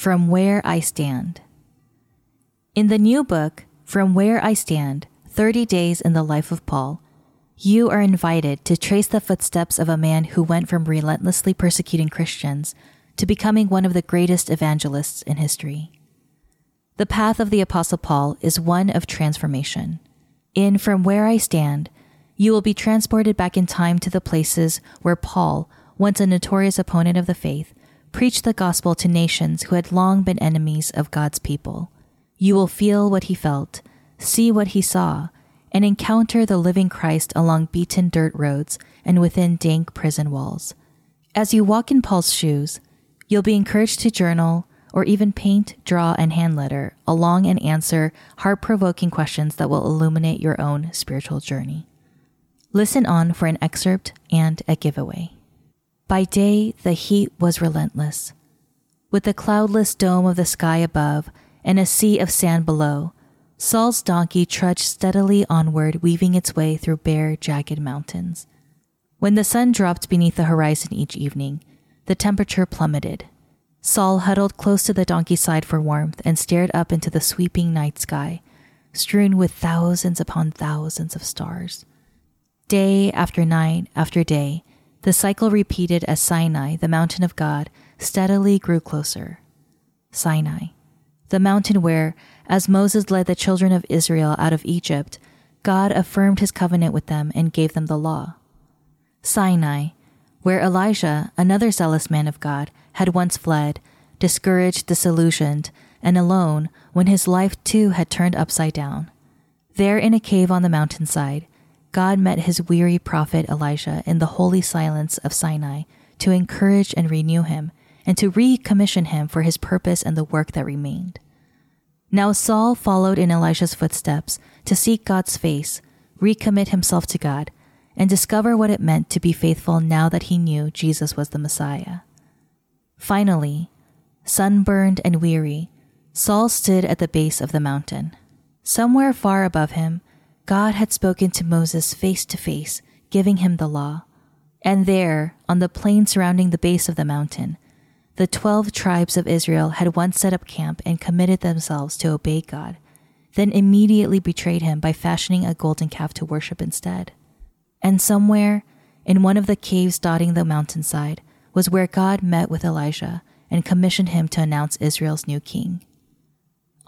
From Where I Stand. In the new book, From Where I Stand 30 Days in the Life of Paul, you are invited to trace the footsteps of a man who went from relentlessly persecuting Christians to becoming one of the greatest evangelists in history. The path of the Apostle Paul is one of transformation. In From Where I Stand, you will be transported back in time to the places where Paul, once a notorious opponent of the faith, preached the gospel to nations who had long been enemies of God's people. You will feel what he felt, see what he saw, and encounter the living Christ along beaten dirt roads and within dank prison walls. As you walk in Paul's shoes, you'll be encouraged to journal or even paint, draw, and hand letter along and answer heart provoking questions that will illuminate your own spiritual journey. Listen on for an excerpt and a giveaway. By day, the heat was relentless. With the cloudless dome of the sky above and a sea of sand below, Saul's donkey trudged steadily onward, weaving its way through bare, jagged mountains. When the sun dropped beneath the horizon each evening, the temperature plummeted. Saul huddled close to the donkey's side for warmth and stared up into the sweeping night sky, strewn with thousands upon thousands of stars. Day after night after day, the cycle repeated as Sinai, the mountain of God, steadily grew closer. Sinai, the mountain where, as Moses led the children of Israel out of Egypt, God affirmed his covenant with them and gave them the law. Sinai, where Elijah, another zealous man of God, had once fled, discouraged, disillusioned, and alone when his life too had turned upside down. There in a cave on the mountainside, God met his weary prophet Elijah in the holy silence of Sinai to encourage and renew him, and to recommission him for his purpose and the work that remained. Now Saul followed in Elijah's footsteps to seek God's face, recommit himself to God, and discover what it meant to be faithful now that he knew Jesus was the Messiah. Finally, sunburned and weary, Saul stood at the base of the mountain. Somewhere far above him, God had spoken to Moses face to face, giving him the law. And there, on the plain surrounding the base of the mountain, the twelve tribes of Israel had once set up camp and committed themselves to obey God, then immediately betrayed him by fashioning a golden calf to worship instead. And somewhere, in one of the caves dotting the mountainside, was where God met with Elijah and commissioned him to announce Israel's new king.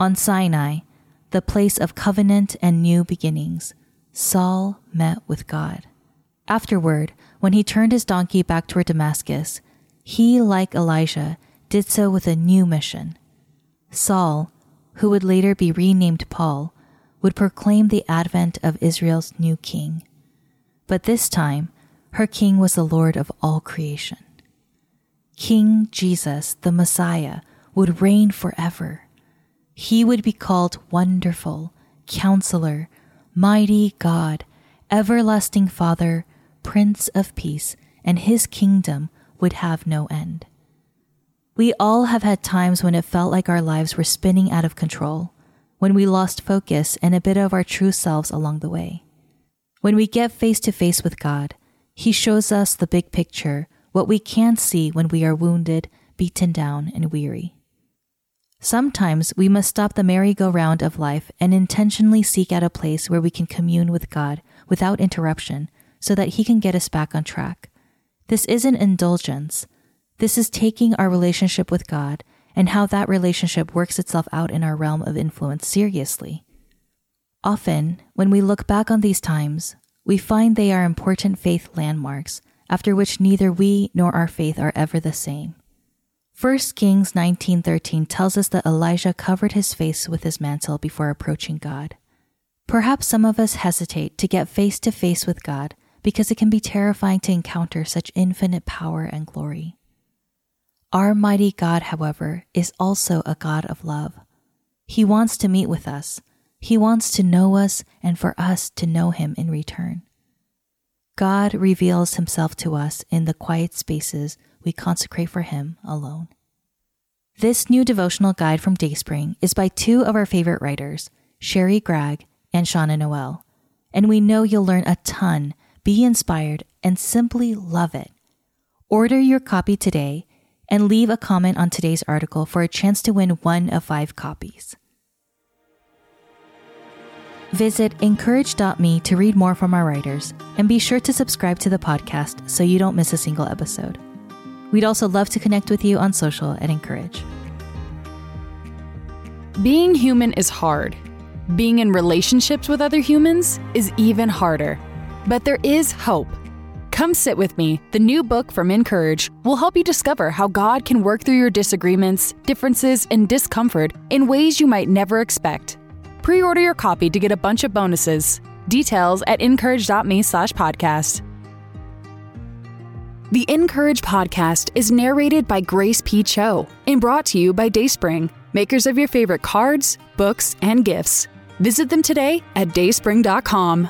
On Sinai, the place of covenant and new beginnings, Saul met with God. Afterward, when he turned his donkey back toward Damascus, he, like Elijah, did so with a new mission. Saul, who would later be renamed Paul, would proclaim the advent of Israel's new king. But this time, her king was the Lord of all creation. King Jesus, the Messiah, would reign forever. He would be called Wonderful, Counselor, Mighty God, Everlasting Father, Prince of Peace, and his kingdom would have no end. We all have had times when it felt like our lives were spinning out of control, when we lost focus and a bit of our true selves along the way. When we get face to face with God, He shows us the big picture, what we can't see when we are wounded, beaten down, and weary. Sometimes we must stop the merry-go-round of life and intentionally seek out a place where we can commune with God without interruption so that He can get us back on track. This isn't indulgence. This is taking our relationship with God and how that relationship works itself out in our realm of influence seriously. Often, when we look back on these times, we find they are important faith landmarks after which neither we nor our faith are ever the same. 1 Kings 19:13 tells us that Elijah covered his face with his mantle before approaching God. Perhaps some of us hesitate to get face to face with God because it can be terrifying to encounter such infinite power and glory. Our mighty God, however, is also a God of love. He wants to meet with us. He wants to know us and for us to know Him in return. God reveals Himself to us in the quiet spaces we consecrate for Him alone. This new devotional guide from Dayspring is by two of our favorite writers, Sherri Gragg and Shanna Noel, and we know you'll learn a ton, be inspired, and simply love it. Order your copy today and leave a comment on today's article for a chance to win one of five copies. Visit incourage.me to read more from our writers, and be sure to subscribe to the podcast so you don't miss a single episode. We'd also love to connect with you on social at Encourage. Being human is hard. Being in relationships with other humans is even harder. But there is hope. Come sit with me. The new book from Encourage will help you discover how God can work through your disagreements, differences, and discomfort in ways you might never expect. Pre-order your copy to get a bunch of bonuses. Details at incourage.me slash podcast. The Encourage podcast is narrated by Grace P. Cho and brought to you by Dayspring, makers of your favorite cards, books, and gifts. Visit them today at dayspring.com.